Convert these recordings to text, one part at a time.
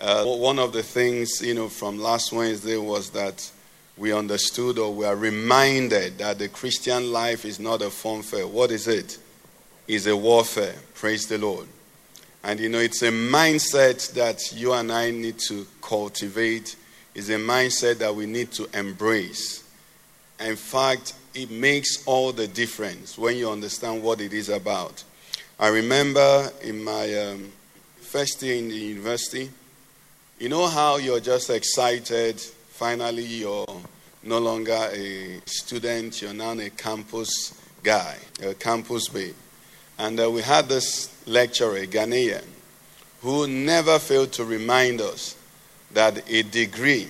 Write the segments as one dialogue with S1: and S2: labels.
S1: Uh, one of the things, you know, from last Wednesday was that we understood or we are reminded that the Christian life is not a fun fair. What is it? It's a warfare. Praise the Lord. And, you know, it's a mindset that you and I need to cultivate. It's a mindset that we need to embrace. In fact, it makes all the difference when you understand what it is about. I remember in my um, first year in the university, you know how you're just excited, finally, you're no longer a student, you're now a campus guy, a campus babe. And uh, we had this lecturer, Ghanaian, who never failed to remind us that a degree,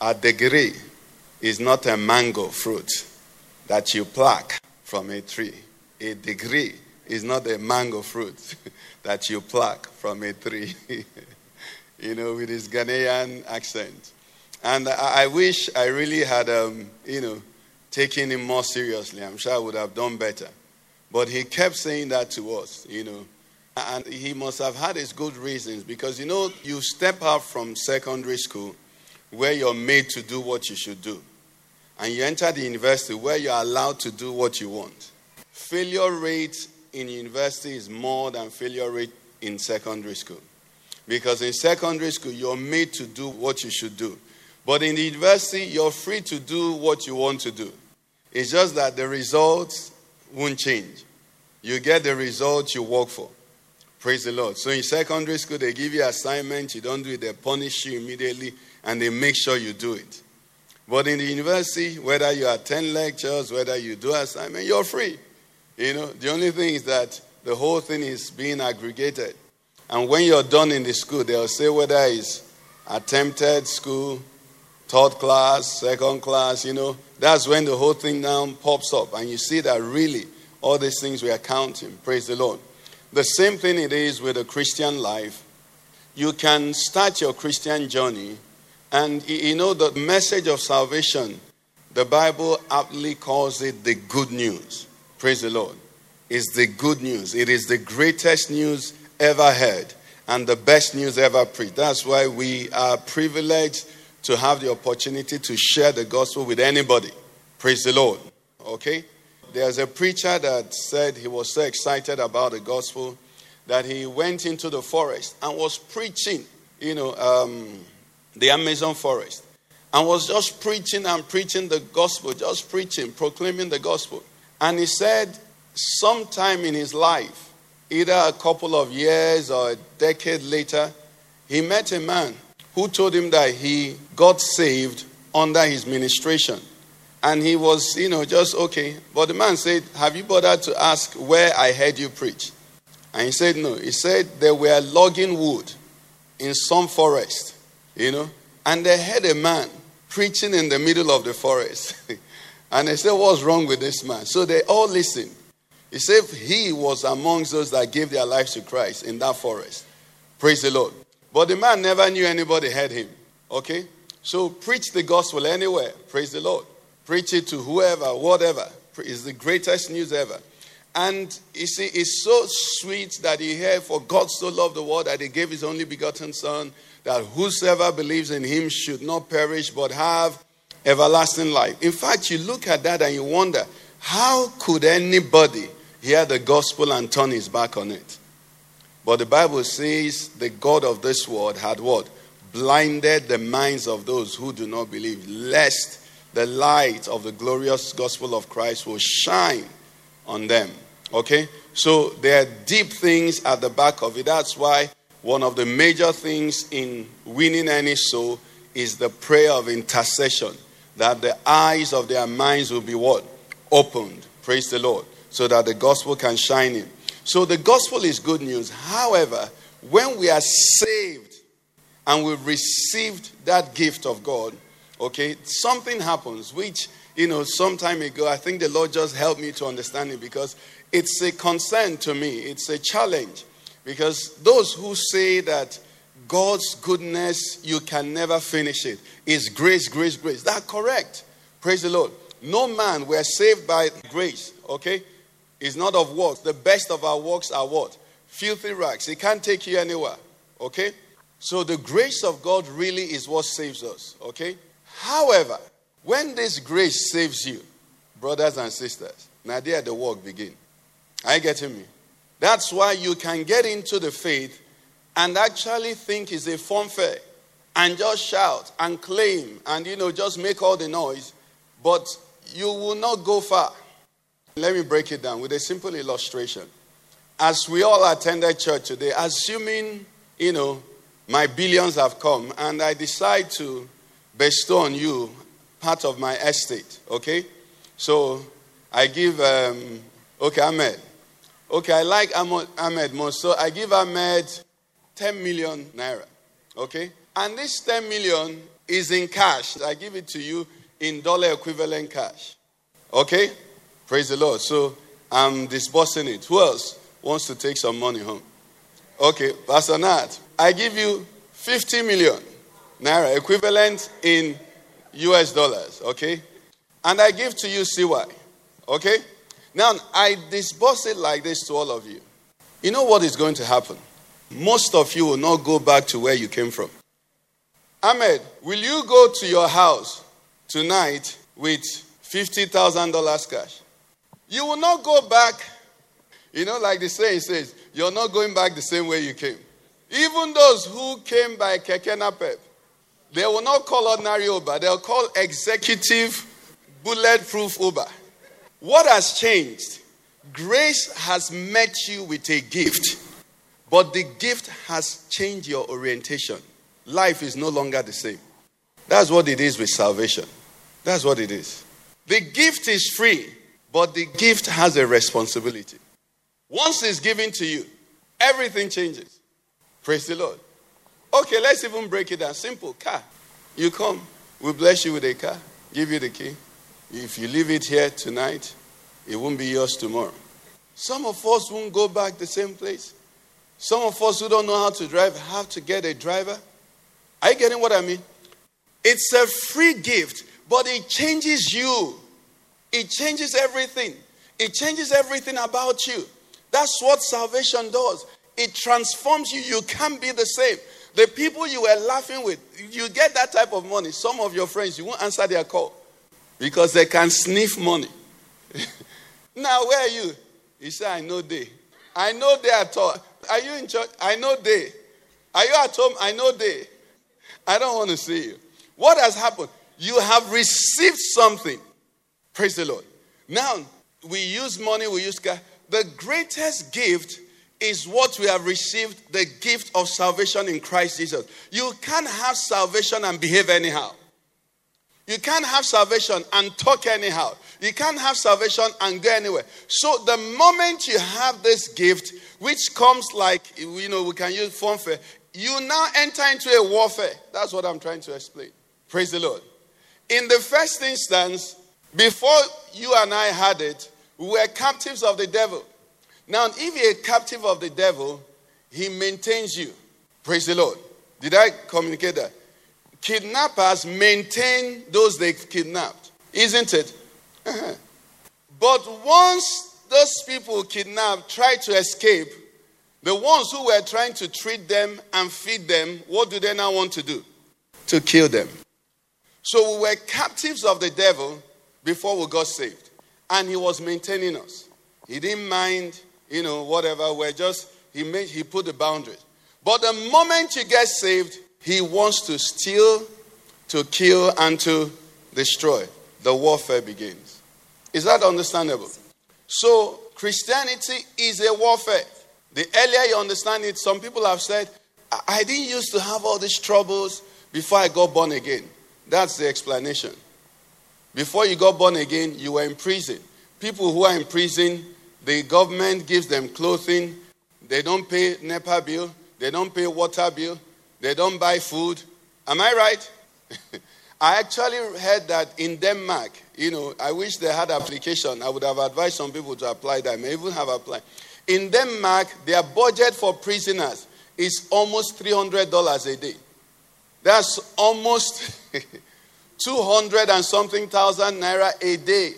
S1: a degree, is not a mango fruit that you pluck from a tree. A degree is not a mango fruit that you pluck from a tree. you know, with his Ghanaian accent. And I, I wish I really had, um, you know, taken him more seriously. I'm sure I would have done better. But he kept saying that to us, you know. And he must have had his good reasons because, you know, you step out from secondary school where you're made to do what you should do. And you enter the university where you're allowed to do what you want. Failure rate in university is more than failure rate in secondary school. Because in secondary school, you're made to do what you should do. But in the university, you're free to do what you want to do. It's just that the results won't change. You get the results you work for. Praise the Lord. So in secondary school, they give you assignments, you don't do it, they punish you immediately, and they make sure you do it. But in the university, whether you attend lectures, whether you do assignment, you're free. You know, the only thing is that the whole thing is being aggregated. And when you're done in the school, they'll say whether it's attempted school, third class, second class, you know. That's when the whole thing now pops up. And you see that really all these things we are counting. Praise the Lord. The same thing it is with a Christian life. You can start your Christian journey, and you know the message of salvation, the Bible aptly calls it the good news. Praise the Lord. It's the good news. It is the greatest news ever heard and the best news ever preached. That's why we are privileged to have the opportunity to share the gospel with anybody. Praise the Lord. Okay? There's a preacher that said he was so excited about the gospel that he went into the forest and was preaching, you know, um, the Amazon forest, and was just preaching and preaching the gospel, just preaching, proclaiming the gospel. And he said, sometime in his life, either a couple of years or a decade later, he met a man who told him that he got saved under his ministration. And he was, you know, just okay. But the man said, Have you bothered to ask where I heard you preach? And he said, No. He said, They were logging wood in some forest, you know, and they heard a man preaching in the middle of the forest. and they said, What's wrong with this man? So they all listened. He said he was amongst those that gave their lives to Christ in that forest. Praise the Lord. But the man never knew anybody had him. Okay? So preach the gospel anywhere. Praise the Lord. Preach it to whoever, whatever. It's the greatest news ever. And you see, it's so sweet that he heard, For God so loved the world that he gave his only begotten Son, that whosoever believes in him should not perish but have everlasting life. In fact, you look at that and you wonder, how could anybody hear the gospel and turn his back on it? But the Bible says the God of this world had what? Blinded the minds of those who do not believe, lest the light of the glorious gospel of Christ will shine on them. Okay? So there are deep things at the back of it. That's why one of the major things in winning any soul is the prayer of intercession. That the eyes of their minds will be what? Opened. Praise the Lord. So that the gospel can shine in. So the gospel is good news. However, when we are saved and we've received that gift of God, okay, something happens, which, you know, some time ago, I think the Lord just helped me to understand it because it's a concern to me, it's a challenge. Because those who say that God's goodness, you can never finish it, is grace, grace, grace. That's correct. Praise the Lord. No man, we're saved by grace, okay? It's not of works. The best of our works are what? Filthy rags. It can't take you anywhere, okay? So the grace of God really is what saves us, okay? However, when this grace saves you, brothers and sisters, now there the work begin. Are you getting me? That's why you can get into the faith and actually think it's a fun fair and just shout and claim and you know just make all the noise, but you will not go far. Let me break it down with a simple illustration. As we all attended church today, assuming you know my billions have come and I decide to bestow on you part of my estate, okay? So I give, um, okay, Ahmed. Okay, I like Ahmed most, so I give Ahmed 10 million naira, okay? And this 10 million is in cash. I give it to you in dollar equivalent cash, okay? Praise the Lord. So I'm disbursing it. Who else wants to take some money home? Okay, Pastor Nat, I give you 50 million naira, equivalent in US dollars, okay? And I give to you CY, okay? Now, I disburse it like this to all of you. You know what is going to happen? Most of you will not go back to where you came from. Ahmed, will you go to your house tonight with $50,000 cash? You will not go back, you know, like the saying says, you're not going back the same way you came. Even those who came by Keke Napep, they will not call ordinary Uber, they'll call executive bulletproof Uber. What has changed? Grace has met you with a gift, but the gift has changed your orientation. Life is no longer the same. That's what it is with salvation. That's what it is. The gift is free, but the gift has a responsibility. Once it's given to you, everything changes. Praise the Lord. Okay, let's even break it down. Simple car. You come, we bless you with a car, give you the key. If you leave it here tonight, it won't be yours tomorrow. Some of us won't go back the same place. Some of us who don't know how to drive have to get a driver. Are you getting what I mean? It's a free gift, but it changes you. It changes everything. It changes everything about you. That's what salvation does. It transforms you. You can't be the same. The people you were laughing with, you get that type of money. Some of your friends, you won't answer their call because they can sniff money. now, where are you? He said, I know they. I know they at all. Are you in church? I know they. Are you at home? I know they. I don't want to see you. What has happened? You have received something. Praise the Lord. Now, we use money, we use cash. The greatest gift is what we have received the gift of salvation in Christ Jesus. You can't have salvation and behave anyhow. You can't have salvation and talk anyhow. You can't have salvation and go anywhere. So the moment you have this gift, which comes like you know, we can use fanfare, you now enter into a warfare. That's what I'm trying to explain. Praise the Lord. In the first instance, before you and I had it, we were captives of the devil. Now, if you're a captive of the devil, he maintains you. Praise the Lord. Did I communicate that? Kidnappers maintain those they kidnapped, isn't it? Uh-huh. But once those people kidnapped try to escape, the ones who were trying to treat them and feed them, what do they now want to do? To kill them. So we were captives of the devil before we got saved. And he was maintaining us. He didn't mind you know, whatever. We're just, he made, he put the boundaries. But the moment you get saved, he wants to steal, to kill, and to destroy. The warfare begins. Is that understandable? So, Christianity is a warfare. The earlier you understand it, some people have said, I, I didn't used to have all these troubles before I got born again. That's the explanation. Before you got born again, you were in prison. People who are in prison the government gives them clothing. They don't pay NEPA bill. They don't pay water bill. They don't buy food. Am I right? I actually heard that in Denmark, you know, I wish they had application. I would have advised some people to apply that. I may even have applied. In Denmark, their budget for prisoners is almost $300 a day. That's almost 200 and something thousand naira a day.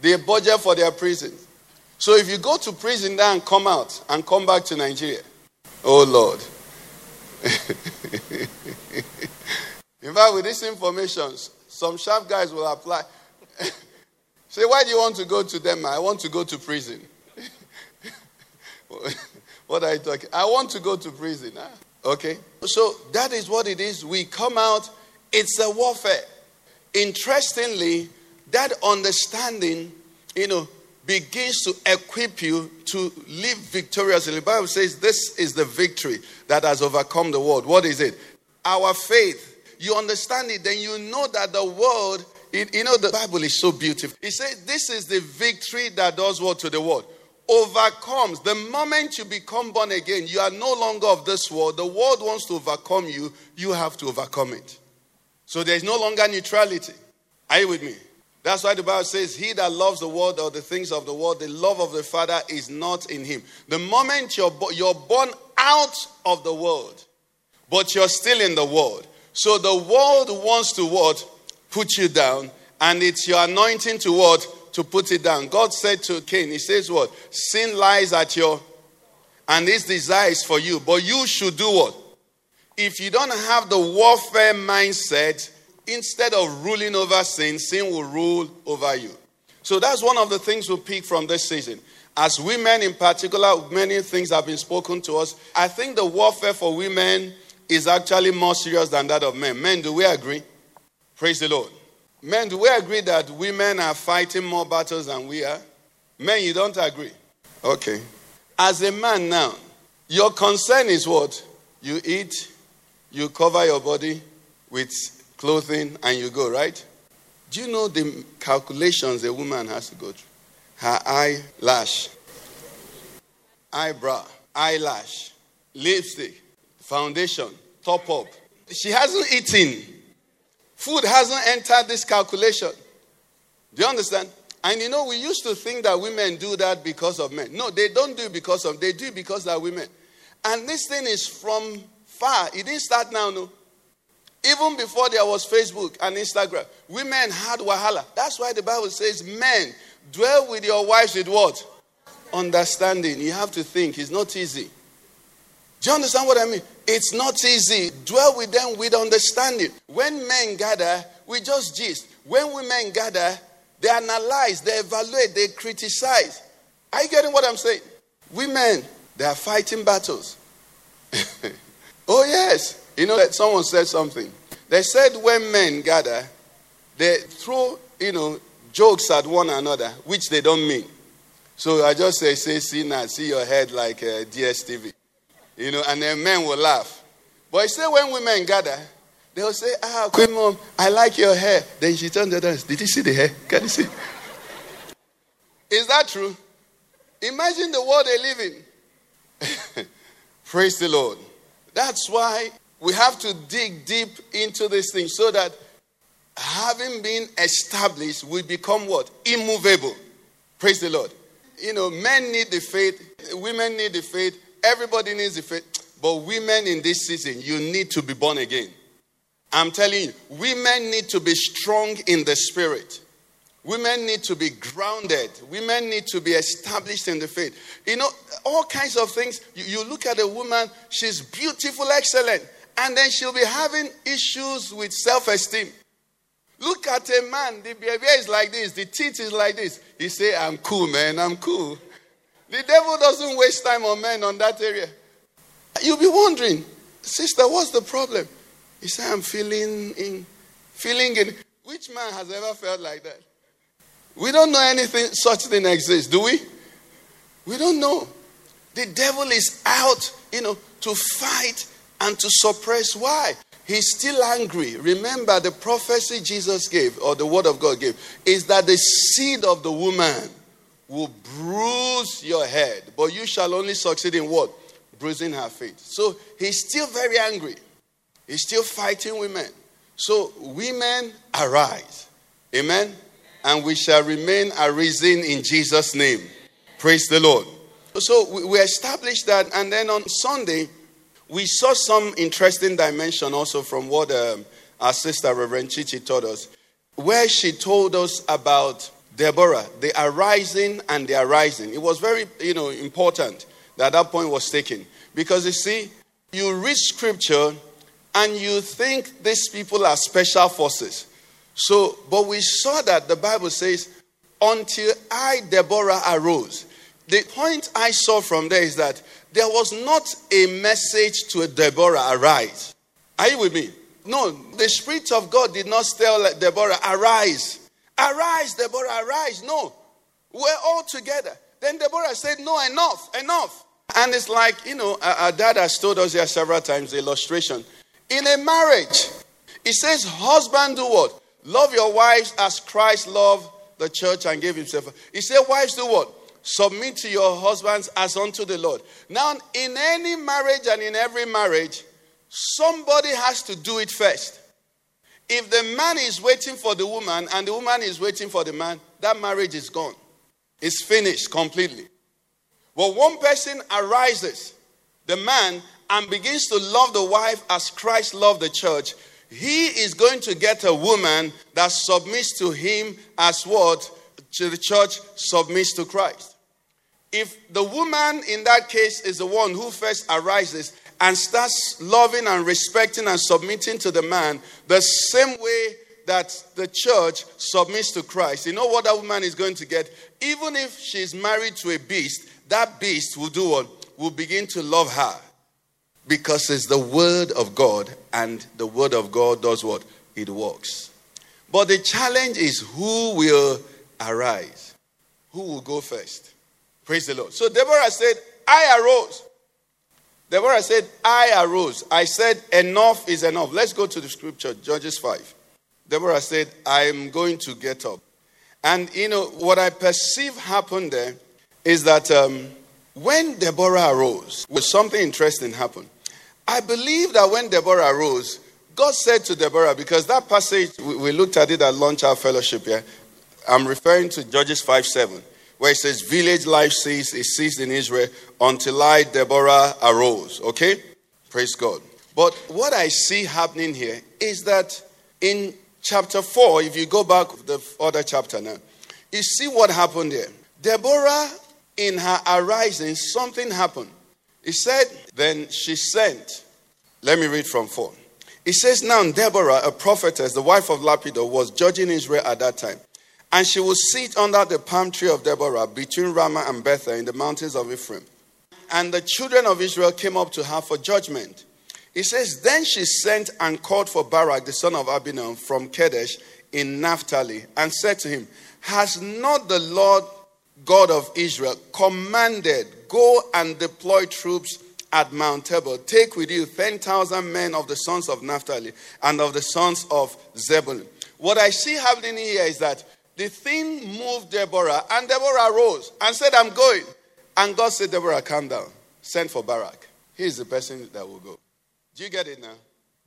S1: Their budget for their prison. So if you go to prison there and come out and come back to Nigeria, oh Lord. In fact, with this information, some sharp guys will apply. Say, why do you want to go to them? I want to go to prison. what are you talking? I want to go to prison. Huh? Okay. So that is what it is. We come out, it's a warfare. Interestingly, that understanding, you know, begins to equip you to live victoriously. The Bible says this is the victory that has overcome the world. What is it? Our faith you understand it, then you know that the world, it, you know, the Bible is so beautiful. It says, This is the victory that does what to the world? Overcomes. The moment you become born again, you are no longer of this world. The world wants to overcome you, you have to overcome it. So there's no longer neutrality. Are you with me? That's why the Bible says, He that loves the world or the things of the world, the love of the Father is not in him. The moment you're, you're born out of the world, but you're still in the world, so the world wants to what? Put you down. And it's your anointing to what? To put it down. God said to Cain, He says what? Sin lies at your and his desires for you. But you should do what? If you don't have the warfare mindset, instead of ruling over sin, sin will rule over you. So that's one of the things we pick from this season. As women in particular, many things have been spoken to us. I think the warfare for women is actually more serious than that of men. Men, do we agree? Praise the Lord. Men, do we agree that women are fighting more battles than we are? Men, you don't agree? Okay. As a man now, your concern is what? You eat, you cover your body with clothing, and you go, right? Do you know the calculations a woman has to go through? Her eyelash, eyebrow, eyelash, lipstick, foundation, top up. She hasn't eaten. Food hasn't entered this calculation. Do you understand? And you know, we used to think that women do that because of men. No, they don't do it because of, they do it because they're women. And this thing is from far. It didn't start now, no. Even before there was Facebook and Instagram, women had wahala. That's why the Bible says, men, dwell with your wives with what? Understanding. You have to think. It's not easy. Do you understand what I mean? It's not easy. Dwell with them with understanding. When men gather, we just gist. When women gather, they analyze, they evaluate, they criticize. Are you getting what I'm saying? Women, they are fighting battles. oh, yes. You know that someone said something. They said when men gather, they throw, you know, jokes at one another, which they don't mean. So I just say, say, see now, see your head like uh, DSTV. You know, and then men will laugh. But I say when women gather, they'll say, Ah, Queen Mom, I like your hair. Then she turns to us, Did you see the hair? Can you see? Is that true? Imagine the world they live in. Praise the Lord. That's why we have to dig deep into this thing so that having been established, we become what? Immovable. Praise the Lord. You know, men need the faith, women need the faith, Everybody needs the faith. But women in this season, you need to be born again. I'm telling you, women need to be strong in the spirit. Women need to be grounded. Women need to be established in the faith. You know, all kinds of things. You, you, look at a woman, she's beautiful, excellent, and then she'll be having issues with self esteem. Look at a man, the behavior is like this, the teeth is like this. He say, I'm cool, man, I'm cool. The devil doesn't waste time on men on that area. You'll be wondering, sister, what's the problem? He said, I'm feeling in, feeling in. Which man has ever felt like that? We don't know anything such thing exists, do we? We don't know. The devil is out, you know, to fight and to suppress. Why? He's still angry. Remember, the prophecy Jesus gave, or the word of God gave, is that the seed of the woman will bruise your head, but you shall only succeed in what? bruising her feet. So he's still very angry. He's still fighting women. So, women, arise. Amen. And we shall remain arisen in Jesus' name. Praise the Lord. So, we- established that. And then on Sunday, we saw some interesting dimension also from what um, our sister Reverend Chichi taught us, where she told us about Deborah, the arising and the arising. It was very, you know, important that that point was taken because you see, you read scripture and you think these people are special forces. So, but we saw that the Bible says, until I, Deborah, arose. The point I saw from there is that there was not a message to Deborah, arise. Are you with me? No, the Spirit of God did not tell Deborah, arise. Arise, Deborah, arise. No, we're all together. Then Deborah said, no, enough, enough. And it's like, you know, our dad has told us here several times the illustration. In a marriage, it says, husband, do what? Love your wives as Christ loved the church and gave himself. He said, wives, do what? Submit to your husbands as unto the Lord. Now, in any marriage and in every marriage, somebody has to do it first. If the man is waiting for the woman and the woman is waiting for the man, that marriage is gone. It's finished completely. But one person arises, the man, and begins to love the wife as Christ loved the church. He is going to get a woman that submits to him as what to the church submits to Christ. If the woman in that case is the one who first arises and starts loving and respecting and submitting to the man the same way that the church submits to Christ, you know what that woman is going to get? Even if she's married to a beast, that beast will do what? Will begin to love her because it's the word of God, and the word of God does what? It works. But the challenge is who will arise? Who will go first? Praise the Lord. So Deborah said, I arose. Deborah said, I arose. I said, enough is enough. Let's go to the scripture, Judges 5. Deborah said, I am going to get up. And you know, what I perceive happened there is that um, when Deborah arose, was something interesting happened. I believe that when Deborah arose, God said to Deborah, because that passage, we looked at it at Lunch Hour Fellowship here. I'm referring to Judges 5 7, where it says, Village life ceased, it ceased in Israel until I, Deborah, arose. Okay? Praise God. But what I see happening here is that in chapter 4, if you go back to the other chapter now, you see what happened there. Deborah, in her arising, something happened. He said, Then she sent. Let me read from 4. It says, Now Deborah, a prophetess, the wife of Lapidoth, was judging Israel at that time. And she would sit under the palm tree of Deborah between Ramah and Bethel in the mountains of Ephraim. And the children of Israel came up to her for judgment. It says, Then she sent and called for Barak, the son of Abinah, from Kadesh in Naphtali, and said to him, Has not the Lord God of Israel commanded, Go and deploy troops at Mount Tabor? Take with you 10,000 men of the sons of Naphtali and of the sons of Zebulun. What I see happening here is that the thing moved Deborah, and Deborah rose and said, I'm going. And God said, Deborah, calm down. Send for Barak. He is the person that will go. Do you get it now?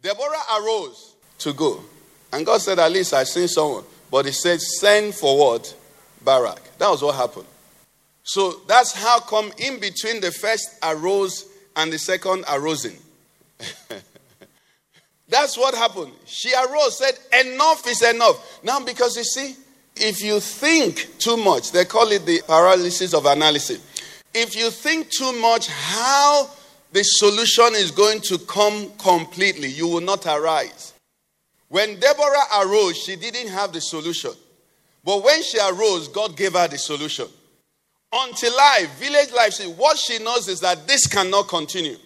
S1: Deborah arose to go. And God said, At least I've seen someone. But he said, Send for what? Barak. That was what happened. So that's how come in between the first arose and the second arosing. that's what happened. She arose, said, Enough is enough. Now, because you see, if you think too much, they call it the paralysis of analysis. If you think too much how the solution is going to come completely, you will not arise. When Deborah arose, she didn't have the solution. But when she arose, God gave her the solution. Until I, village life, see, what she knows is that this cannot continue.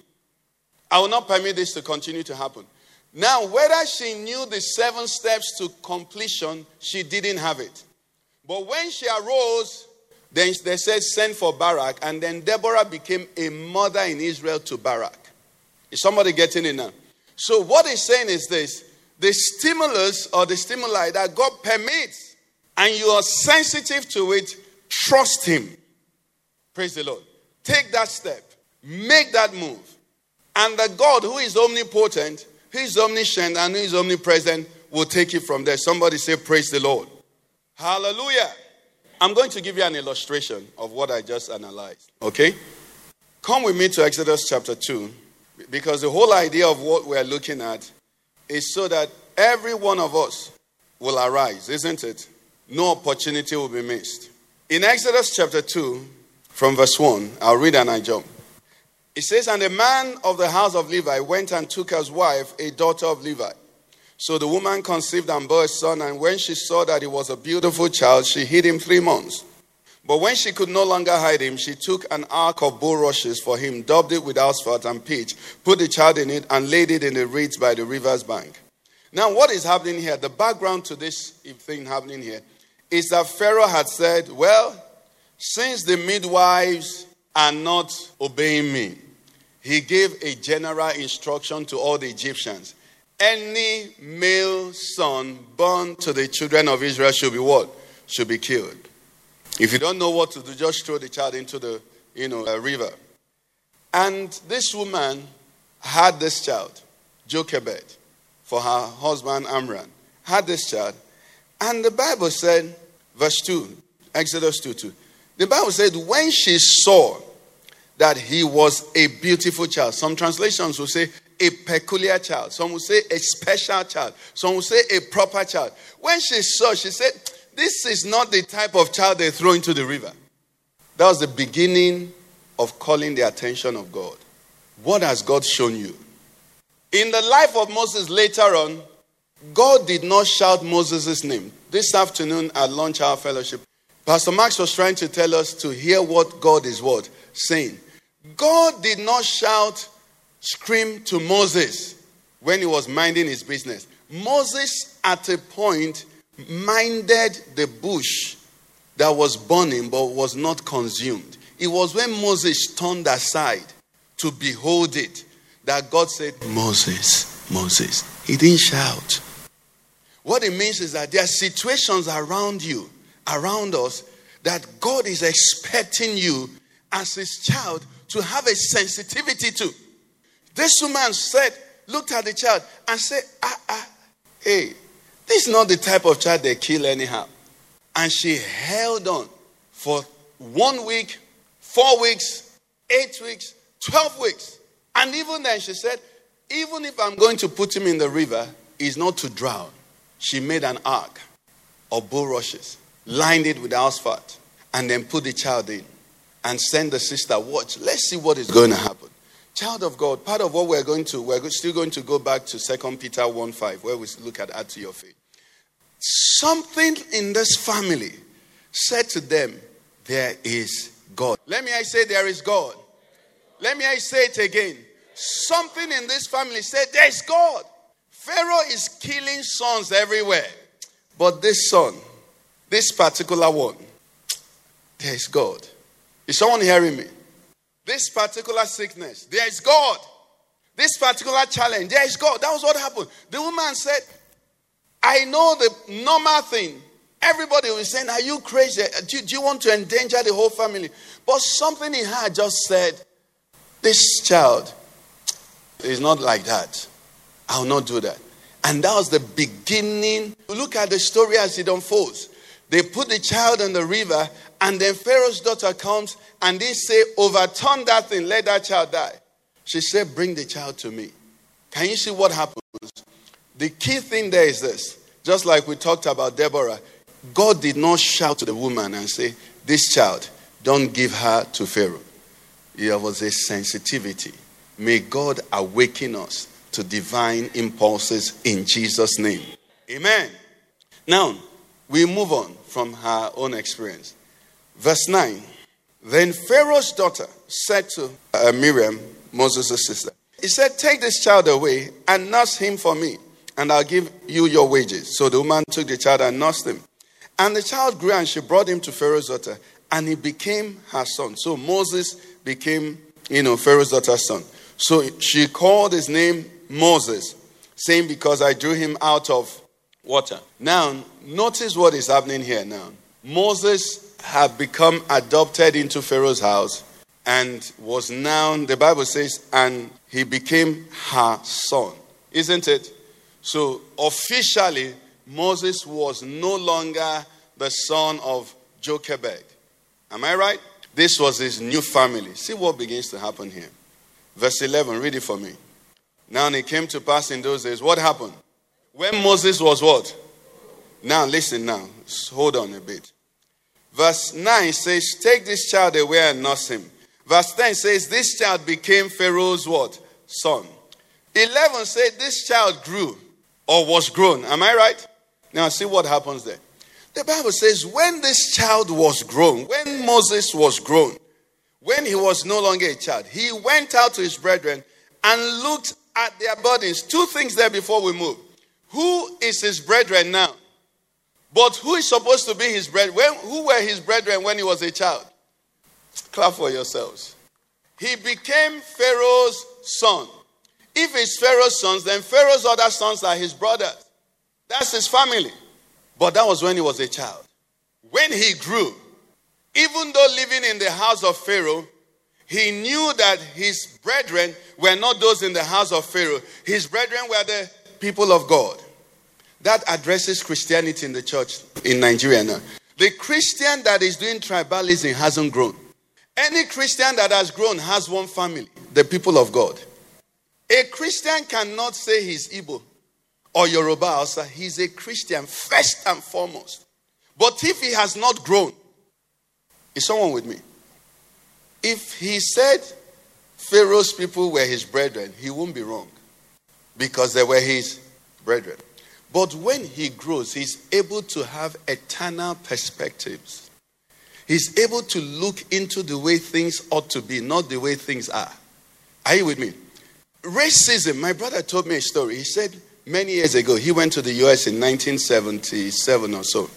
S1: I will not permit this to continue to happen. Now, whether she knew the seven steps to completion, she didn't have it. But when she arose, then they said, send for Barak. And then Deborah became a mother in Israel to Barak. Is somebody getting it now? So, what he's saying is this the stimulus or the stimuli that God permits, and you are sensitive to it, trust Him. Praise the Lord. Take that step. Make that move. And the God who is omnipotent, who is omniscient, and who is omnipresent will take it from there. Somebody say, Praise the Lord. Hallelujah. I'm going to give you an illustration of what I just analyzed. Okay? Come with me to Exodus chapter 2, because the whole idea of what we're looking at is so that every one of us will arise, isn't it? No opportunity will be missed. In Exodus chapter 2, from verse 1, I'll read and I jump. It says, And a man of the house of Levi went and took as wife a daughter of Levi. So the woman conceived and bore a son, and when she saw that he was a beautiful child, she hid him three months. But when she could no longer hide him, she took an ark of bulrushes for him, daubed it with asphalt and pitch, put the child in it, and laid it in the reeds by the river's bank. Now, what is happening here? The background to this thing happening here is that Pharaoh had said, Well, since the midwives are not obeying me, he gave a general instruction to all the Egyptians. Any male son born to the children of Israel should be what? Should be killed. If you don't know what to do, just throw the child into the you know a river. And this woman had this child, Jochebed for her husband Amram, had this child. And the Bible said, verse 2, Exodus 2 2. The Bible said, when she saw that he was a beautiful child, some translations will say a peculiar child, some will say a special child, some will say a proper child. When she saw, she said, This is not the type of child they throw into the river. That was the beginning of calling the attention of God. What has God shown you? In the life of Moses later on, God did not shout Moses' name. This afternoon at lunch hour fellowship, Pastor Max was trying to tell us to hear what God is what saying. God did not shout, scream to Moses when he was minding his business. Moses, at a point, minded the bush that was burning but was not consumed. It was when Moses turned aside to behold it that God said, Moses, Moses. He didn't shout. What it means is that there are situations around you, around us, that God is expecting you as his child to have a sensitivity to. This woman said, looked at the child and said, ah, ah, hey, this is not the type of child they kill anyhow. And she held on for one week, four weeks, eight weeks, 12 weeks. And even then, she said, even if I'm going to put him in the river, he's not to drown. She made an ark of bulrushes, lined it with asphalt, and then put the child in and sent the sister, watch, let's see what is going to happen. Child of God, part of what we're going to, we're still going to go back to 2 Peter 1 5, where we look at add to your faith. Something in this family said to them, There is God. Let me I say, There is God. Let me I say it again. Something in this family said, There's God. Pharaoh is killing sons everywhere. But this son, this particular one, there is God. Is someone hearing me? This particular sickness, there is God. This particular challenge, there is God. That was what happened. The woman said, I know the normal thing. Everybody was saying, Are you crazy? Do, do you want to endanger the whole family? But something in her just said, This child is not like that. I'll not do that. And that was the beginning. Look at the story as it unfolds. They put the child in the river, and then Pharaoh's daughter comes and they say, Overturn that thing, let that child die. She said, Bring the child to me. Can you see what happens? The key thing there is this just like we talked about Deborah, God did not shout to the woman and say, This child, don't give her to Pharaoh. There was a sensitivity. May God awaken us to divine impulses in Jesus' name. Amen. Now, we move on from her own experience. Verse 9 Then Pharaoh's daughter said to uh, Miriam, Moses' sister, He said, Take this child away and nurse him for me, and I'll give you your wages. So the woman took the child and nursed him. And the child grew, and she brought him to Pharaoh's daughter, and he became her son. So Moses became, you know, Pharaoh's daughter's son. So she called his name Moses, saying, Because I drew him out of water. Now, notice what is happening here now. Moses had become adopted into Pharaoh's house, and was now, the Bible says, and he became her son. Isn't it? So officially, Moses was no longer the son of Jochebed. Am I right? This was his new family. See what begins to happen here. Verse 11, read it for me. Now and it came to pass in those days. What happened? When Moses was what? Now listen now. Hold on a bit. Verse 9 says, Take this child away and nurse him. Verse 10 says, This child became Pharaoh's what? Son. 11 said, This child grew or was grown. Am I right? Now see what happens there. The Bible says, When this child was grown, when Moses was grown, when he was no longer a child, he went out to his brethren and looked at their bodies. Two things there before we move. Who is his brethren now? But who is supposed to be his brethren? When, who were his brethren when he was a child? Clap for yourselves. He became Pharaoh's son. If he's Pharaoh's sons, then Pharaoh's other sons are his brothers. That's his family. But that was when he was a child. When he grew, even though living in the house of Pharaoh, he knew that his brethren were not those in the house of Pharaoh. His brethren were the people of God. That addresses Christianity in the church in Nigeria now. The Christian that is doing tribalism hasn't grown. Any Christian that has grown has one family, the people of God. A Christian cannot say he's Igbo or Yoruba also. He's a Christian first and foremost. But if he has not grown, is someone with me? If he said Pharaoh's people were his brethren, he won't be wrong because they were his brethren. But when he grows, he's able to have eternal perspectives. He's able to look into the way things ought to be, not the way things are. Are you with me? Racism, my brother told me a story. He said many years ago, he went to the US in 1977 or so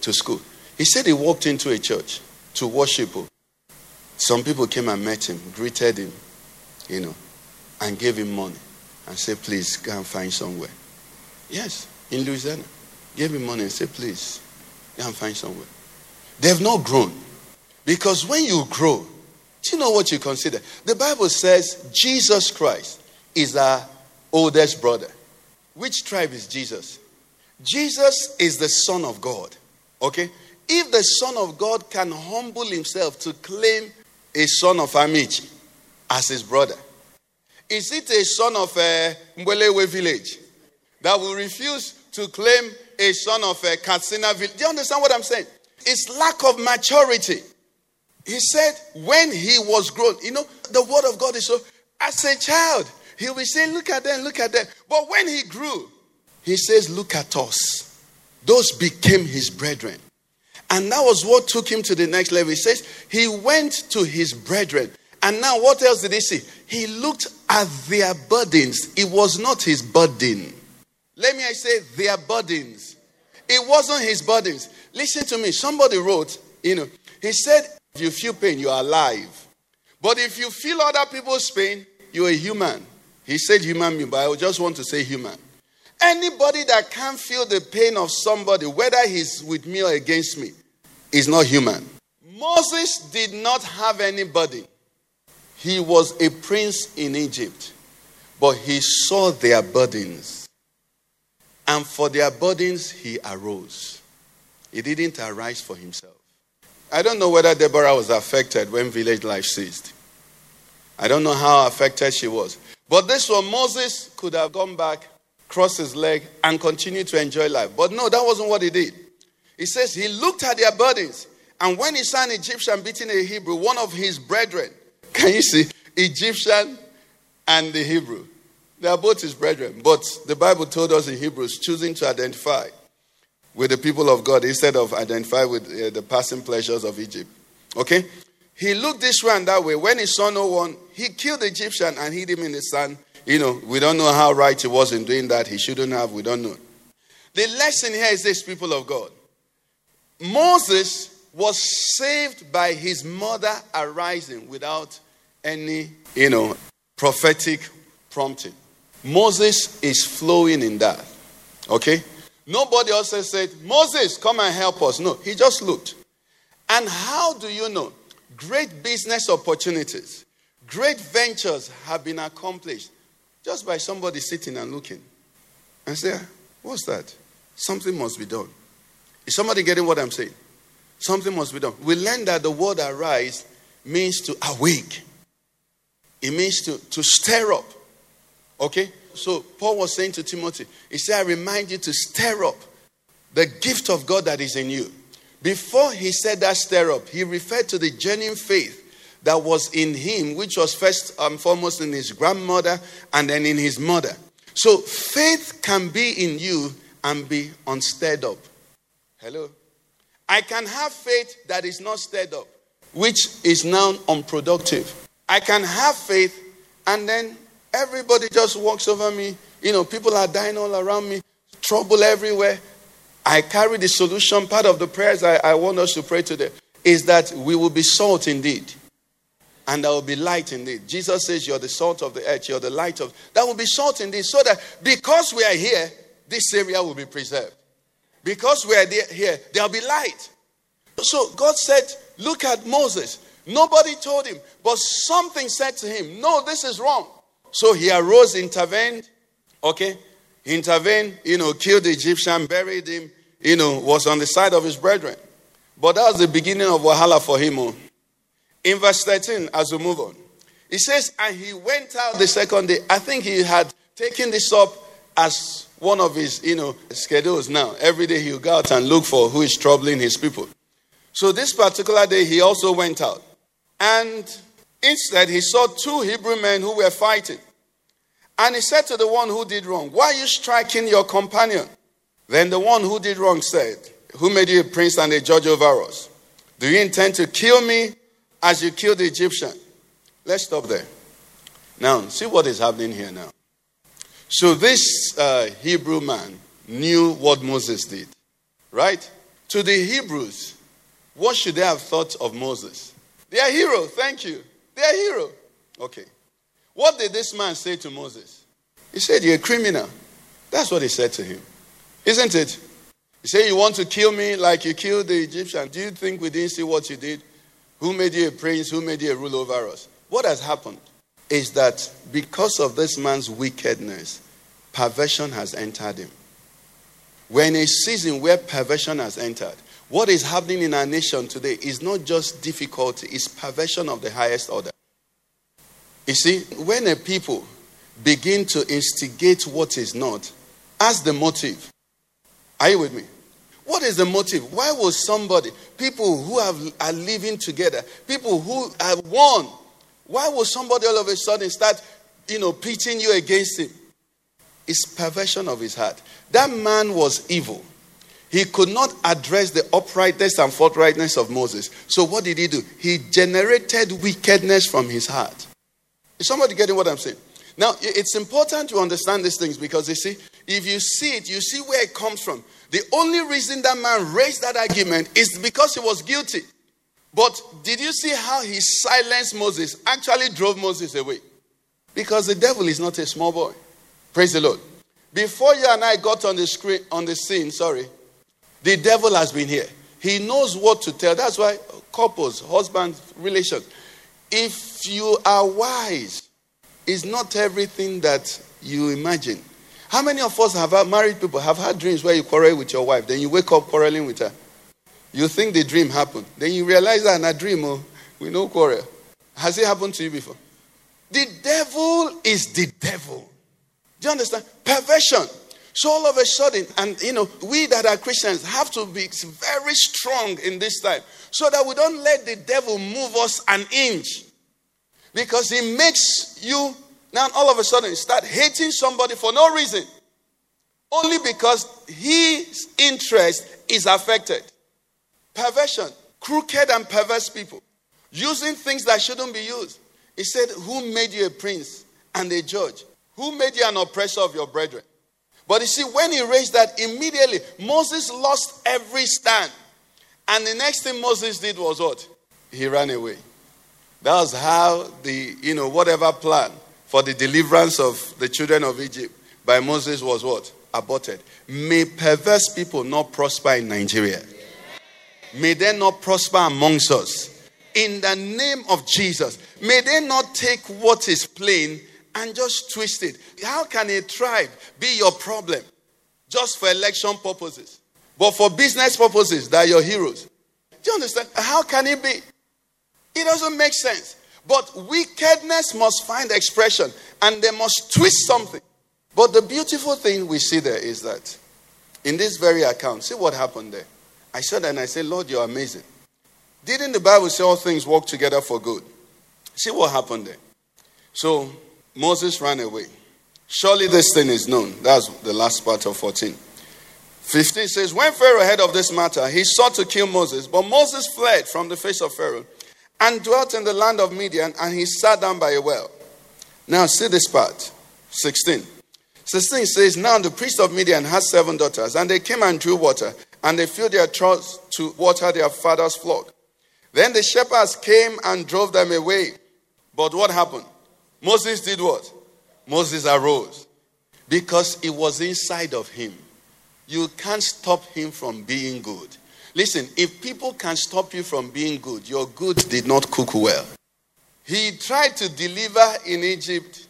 S1: to school. He said he walked into a church to worship. Some people came and met him, greeted him, you know, and gave him money and said, please go and find somewhere. Yes, in Louisiana. Gave him money and said, please go and find somewhere. They've not grown. Because when you grow, do you know what you consider? The Bible says Jesus Christ is our oldest brother. Which tribe is Jesus? Jesus is the Son of God. Okay? If the Son of God can humble himself to claim a son of Amici as his brother, is it a son of uh, Mbwelewe village that will refuse to claim a son of a Katsina village? Do you understand what I'm saying? It's lack of maturity. He said, when he was grown, you know, the word of God is so, as a child, he'll be saying, look at them, look at them. But when he grew, he says, look at us. Those became his brethren. And that was what took him to the next level. He says, he went to his brethren. And now, what else did he see? He looked at their burdens. It was not his burden. Let me say, their burdens. It wasn't his burdens. Listen to me. Somebody wrote, you know, he said, if you feel pain, you are alive. But if you feel other people's pain, you're a human. He said human being, but I just want to say human. Anybody that can't feel the pain of somebody, whether he's with me or against me, is not human. Moses did not have anybody. He was a prince in Egypt, but he saw their burdens. And for their burdens, he arose. He didn't arise for himself. I don't know whether Deborah was affected when village life ceased. I don't know how affected she was. But this one, Moses could have gone back, crossed his leg, and continued to enjoy life. But no, that wasn't what he did. He says he looked at their burdens, and when he saw an Egyptian beating a Hebrew, one of his brethren, can you see? Egyptian and the Hebrew. They are both his brethren. But the Bible told us in Hebrews, choosing to identify with the people of God instead of identify with uh, the passing pleasures of Egypt. Okay? He looked this way and that way. When he saw no one, he killed the Egyptian and hid him in the sand. You know, we don't know how right he was in doing that. He shouldn't have. We don't know. The lesson here is this, people of God. Moses was saved by his mother arising without any, you know, prophetic prompting. Moses is flowing in that. Okay? Nobody also said, Moses, come and help us. No, he just looked. And how do you know? great business opportunities, great ventures have been accomplished just by somebody sitting and looking and say, ah, What's that? Something must be done. Is somebody getting what I'm saying? Something must be done. We learn that the word arise means to awake, it means to, to stir up. Okay? So Paul was saying to Timothy, he said, I remind you to stir up the gift of God that is in you. Before he said that stir up, he referred to the genuine faith that was in him, which was first and foremost in his grandmother and then in his mother. So faith can be in you and be unstirred up. Hello? I can have faith that is not stirred up, which is now unproductive. I can have faith and then everybody just walks over me. You know, people are dying all around me, trouble everywhere. I carry the solution. Part of the prayers I, I want us to pray today is that we will be salt indeed. And there will be light indeed. Jesus says, You're the salt of the earth, you're the light of. That will be salt indeed. So that because we are here, this area will be preserved. Because we are here, there'll be light. So God said, Look at Moses. Nobody told him, but something said to him, No, this is wrong. So he arose, intervened, okay? Intervened, you know, killed the Egyptian, buried him, you know, was on the side of his brethren. But that was the beginning of Wahala for him. oh. In verse 13, as we move on, it says, And he went out the second day. I think he had taken this up as one of his, you know, schedules now. Every day he'll go out and look for who is troubling his people. So this particular day, he also went out. And instead, he saw two Hebrew men who were fighting. And he said to the one who did wrong, Why are you striking your companion? Then the one who did wrong said, Who made you a prince and a judge over us? Do you intend to kill me as you killed the Egyptian? Let's stop there. Now, see what is happening here now. So, this uh, Hebrew man knew what Moses did, right? To the Hebrews, what should they have thought of Moses? They are hero, thank you. They are hero. Okay. What did this man say to Moses? He said, You're a criminal. That's what he said to him. Isn't it? He said, You want to kill me like you killed the Egyptian. Do you think we didn't see what you did? Who made you a prince? Who made you a ruler over us? What has happened is that because of this man's wickedness, perversion has entered him. We're in a season where perversion has entered. What is happening in our nation today is not just difficulty, it's perversion of the highest order. You see, when a people begin to instigate what is not, ask the motive. Are you with me? What is the motive? Why will somebody, people who have, are living together, people who have won, why will somebody all of a sudden start, you know, pitting you against him? It's perversion of his heart. That man was evil. He could not address the uprightness and forthrightness of Moses. So what did he do? He generated wickedness from his heart. Is somebody getting what I'm saying? Now, it's important to understand these things because you see, if you see it, you see where it comes from. The only reason that man raised that argument is because he was guilty. But did you see how he silenced Moses? Actually drove Moses away. Because the devil is not a small boy. Praise the Lord. Before you and I got on the screen on the scene, sorry, the devil has been here. He knows what to tell. That's why couples, husband relations, if you are wise, it's not everything that you imagine. How many of us have married people have had dreams where you quarrel with your wife, then you wake up quarreling with her? You think the dream happened, then you realize that in a dream, oh, we no quarrel. Has it happened to you before? The devil is the devil. Do you understand? Perversion. So all of a sudden, and you know, we that are Christians have to be very strong in this time so that we don't let the devil move us an inch. Because he makes you now all of a sudden start hating somebody for no reason. Only because his interest is affected. Perversion, crooked and perverse people, using things that shouldn't be used. He said, Who made you a prince and a judge? Who made you an oppressor of your brethren? But you see, when he raised that, immediately Moses lost every stand. And the next thing Moses did was what? He ran away. That was how the, you know, whatever plan for the deliverance of the children of Egypt by Moses was what? Aborted. May perverse people not prosper in Nigeria. May they not prosper amongst us. In the name of Jesus, may they not take what is plain and just twist it. How can a tribe be your problem just for election purposes? But for business purposes, they're your heroes. Do you understand? How can it be? It doesn't make sense. But wickedness must find expression and they must twist something. But the beautiful thing we see there is that in this very account, see what happened there. I said and I said, Lord, you're amazing. Didn't the Bible say all things work together for good? See what happened there. So Moses ran away. Surely this thing is known. That's the last part of 14. 15 says, When Pharaoh heard of this matter, he sought to kill Moses, but Moses fled from the face of Pharaoh and dwelt in the land of Midian, and he sat down by a well. Now, see this part 16. 16 says, Now the priest of Midian had seven daughters, and they came and drew water, and they filled their troughs to water their father's flock. Then the shepherds came and drove them away. But what happened? Moses did what? Moses arose because it was inside of him. You can't stop him from being good. Listen, if people can stop you from being good, your good did not cook well. He tried to deliver in Egypt,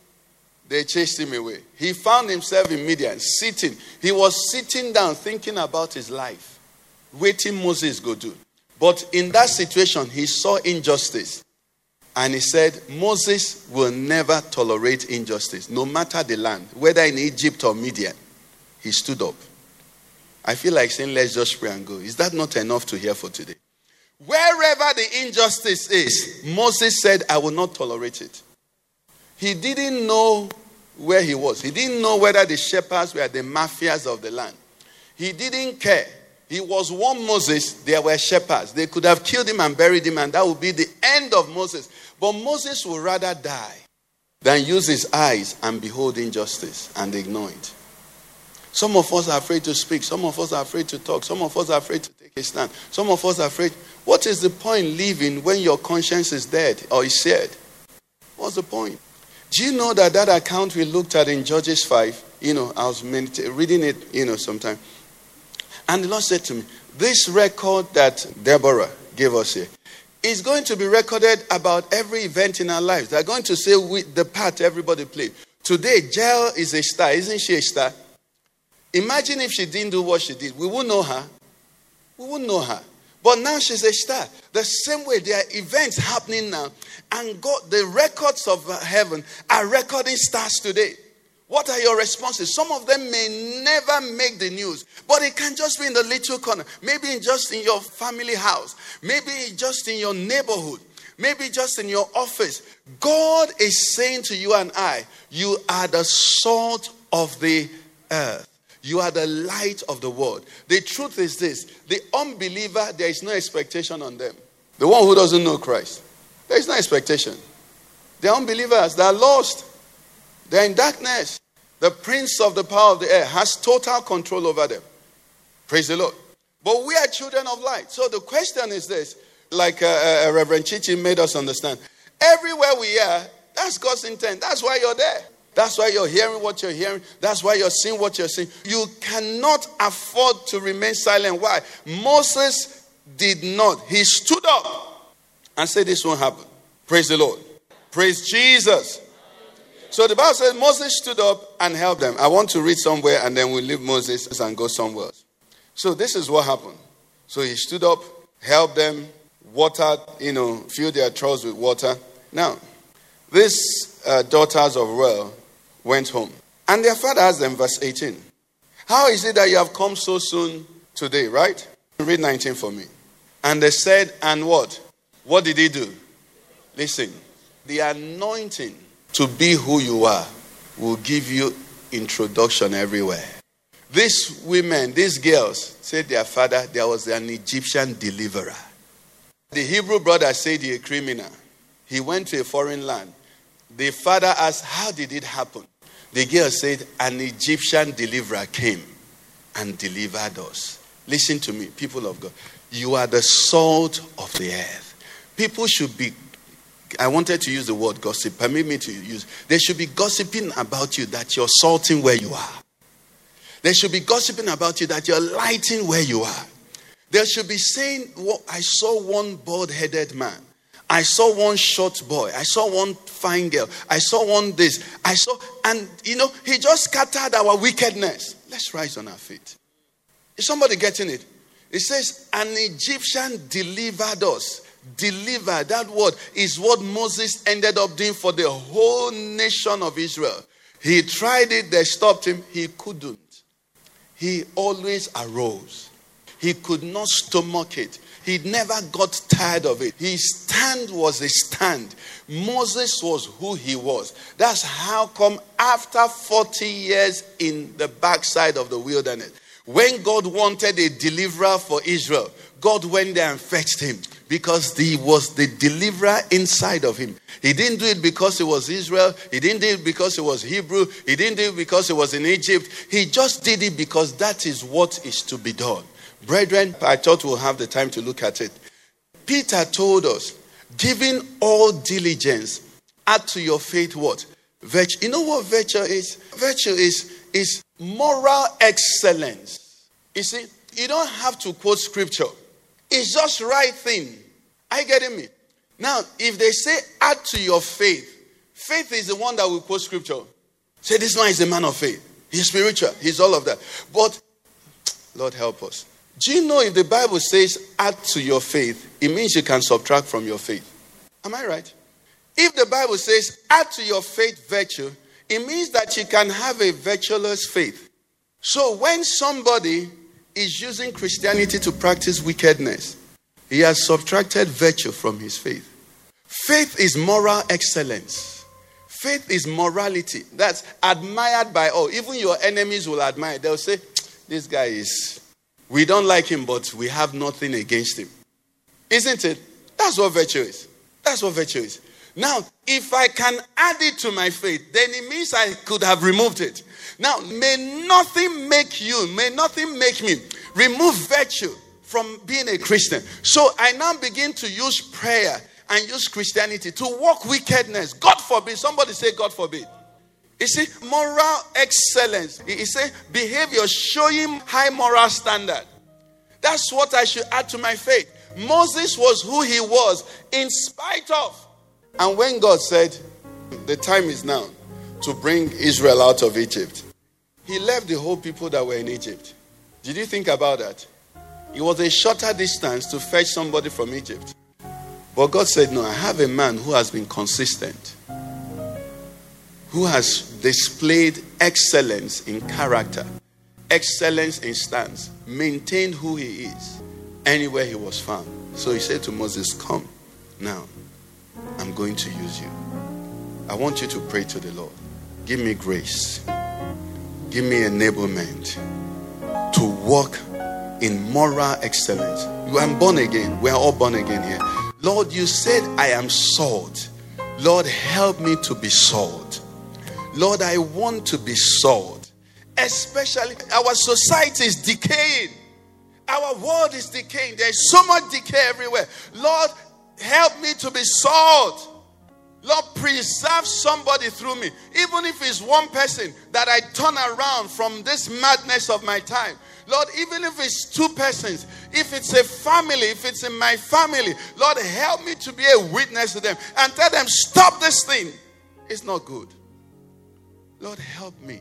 S1: they chased him away. He found himself in Midian, sitting. He was sitting down thinking about his life, waiting Moses go do. But in that situation, he saw injustice. And he said, Moses will never tolerate injustice, no matter the land, whether in Egypt or Midian. He stood up. I feel like saying, let's just pray and go. Is that not enough to hear for today? Wherever the injustice is, Moses said, I will not tolerate it. He didn't know where he was. He didn't know whether the shepherds were the mafias of the land. He didn't care. He was one Moses, there were shepherds. They could have killed him and buried him, and that would be the end of Moses. But Moses would rather die than use his eyes and behold injustice and ignore it. Some of us are afraid to speak. Some of us are afraid to talk. Some of us are afraid to take a stand. Some of us are afraid. What is the point living when your conscience is dead or is seared? What's the point? Do you know that that account we looked at in Judges 5, you know, I was reading it, you know, sometime. And the Lord said to me, This record that Deborah gave us here is going to be recorded about every event in our lives. They're going to say we, the part everybody played. Today, Jael is a star. Isn't she a star? Imagine if she didn't do what she did. We wouldn't know her. We wouldn't know her. But now she's a star. The same way there are events happening now, and God, the records of uh, heaven are recording stars today. What are your responses? Some of them may never make the news, but it can just be in the little corner. Maybe just in your family house. Maybe just in your neighborhood. Maybe just in your office. God is saying to you and I, you are the salt of the earth. You are the light of the world. The truth is this the unbeliever, there is no expectation on them. The one who doesn't know Christ, there is no expectation. The unbelievers, they are lost. They're in darkness. The prince of the power of the air has total control over them. Praise the Lord. But we are children of light. So the question is this like uh, uh, Reverend Chichi made us understand. Everywhere we are, that's God's intent. That's why you're there. That's why you're hearing what you're hearing. That's why you're seeing what you're seeing. You cannot afford to remain silent. Why? Moses did not. He stood up and said, This won't happen. Praise the Lord. Praise Jesus. So the Bible says Moses stood up and helped them. I want to read somewhere and then we'll leave Moses and go somewhere else. So this is what happened. So he stood up, helped them, watered, you know, filled their troughs with water. Now, these uh, daughters of Reuel went home. And their father asked them, verse 18, How is it that you have come so soon today, right? Read 19 for me. And they said, And what? What did he do? Listen, the anointing to be who you are will give you introduction everywhere. These women, these girls, said their father, there was an Egyptian deliverer. The Hebrew brother said he a criminal. He went to a foreign land. The father asked, How did it happen? The girl said, An Egyptian deliverer came and delivered us. Listen to me, people of God. You are the salt of the earth. People should be, I wanted to use the word gossip. Permit me to use. They should be gossiping about you that you're salting where you are. They should be gossiping about you that you're lighting where you are. They should be saying, well, I saw one bald headed man. I saw one short boy. I saw one fine girl. I saw one this. I saw, and you know, he just scattered our wickedness. Let's rise on our feet. Is somebody getting it? It says, An Egyptian delivered us. Deliver. That word is what Moses ended up doing for the whole nation of Israel. He tried it, they stopped him. He couldn't. He always arose. He could not stomach it. He never got tired of it. His stand was a stand. Moses was who he was. That's how come after 40 years in the backside of the wilderness, when God wanted a deliverer for Israel, God went there and fetched him because he was the deliverer inside of him. He didn't do it because he was Israel. He didn't do it because he was Hebrew. He didn't do it because he was in Egypt. He just did it because that is what is to be done. Brethren, I thought we'll have the time to look at it. Peter told us, giving all diligence, add to your faith what? Virtue. You know what virtue is? Virtue is, is moral excellence. You see, you don't have to quote scripture. It's just right thing. Are you getting me? Now, if they say add to your faith, faith is the one that will quote scripture. Say this man is a man of faith. He's spiritual. He's all of that. But Lord help us. Do you know if the Bible says add to your faith, it means you can subtract from your faith? Am I right? If the Bible says add to your faith virtue, it means that you can have a virtuous faith. So when somebody is using Christianity to practice wickedness, he has subtracted virtue from his faith. Faith is moral excellence. Faith is morality that's admired by all. Even your enemies will admire. They'll say, This guy is we don't like him, but we have nothing against him. Isn't it? That's what virtue is. That's what virtue is. Now, if I can add it to my faith, then it means I could have removed it. Now, may nothing make you, may nothing make me remove virtue from being a Christian. So I now begin to use prayer and use Christianity to walk wickedness. God forbid. Somebody say, God forbid. You see, moral excellence. He said, behavior showing high moral standard. That's what I should add to my faith. Moses was who he was in spite of. And when God said, the time is now to bring Israel out of Egypt, he left the whole people that were in Egypt. Did you think about that? It was a shorter distance to fetch somebody from Egypt. But God said, No, I have a man who has been consistent who has displayed excellence in character, excellence in stance, maintained who he is anywhere he was found. So he said to Moses, Come now, I'm going to use you. I want you to pray to the Lord. Give me grace, give me enablement to walk in moral excellence. You are born again. We are all born again here. Lord, you said I am salt. Lord, help me to be salt. Lord, I want to be salt. Especially our society is decaying. Our world is decaying. There's so much decay everywhere. Lord, help me to be salt. Lord, preserve somebody through me. Even if it's one person that I turn around from this madness of my time. Lord, even if it's two persons, if it's a family, if it's in my family, Lord, help me to be a witness to them and tell them, stop this thing. It's not good. Lord, help me.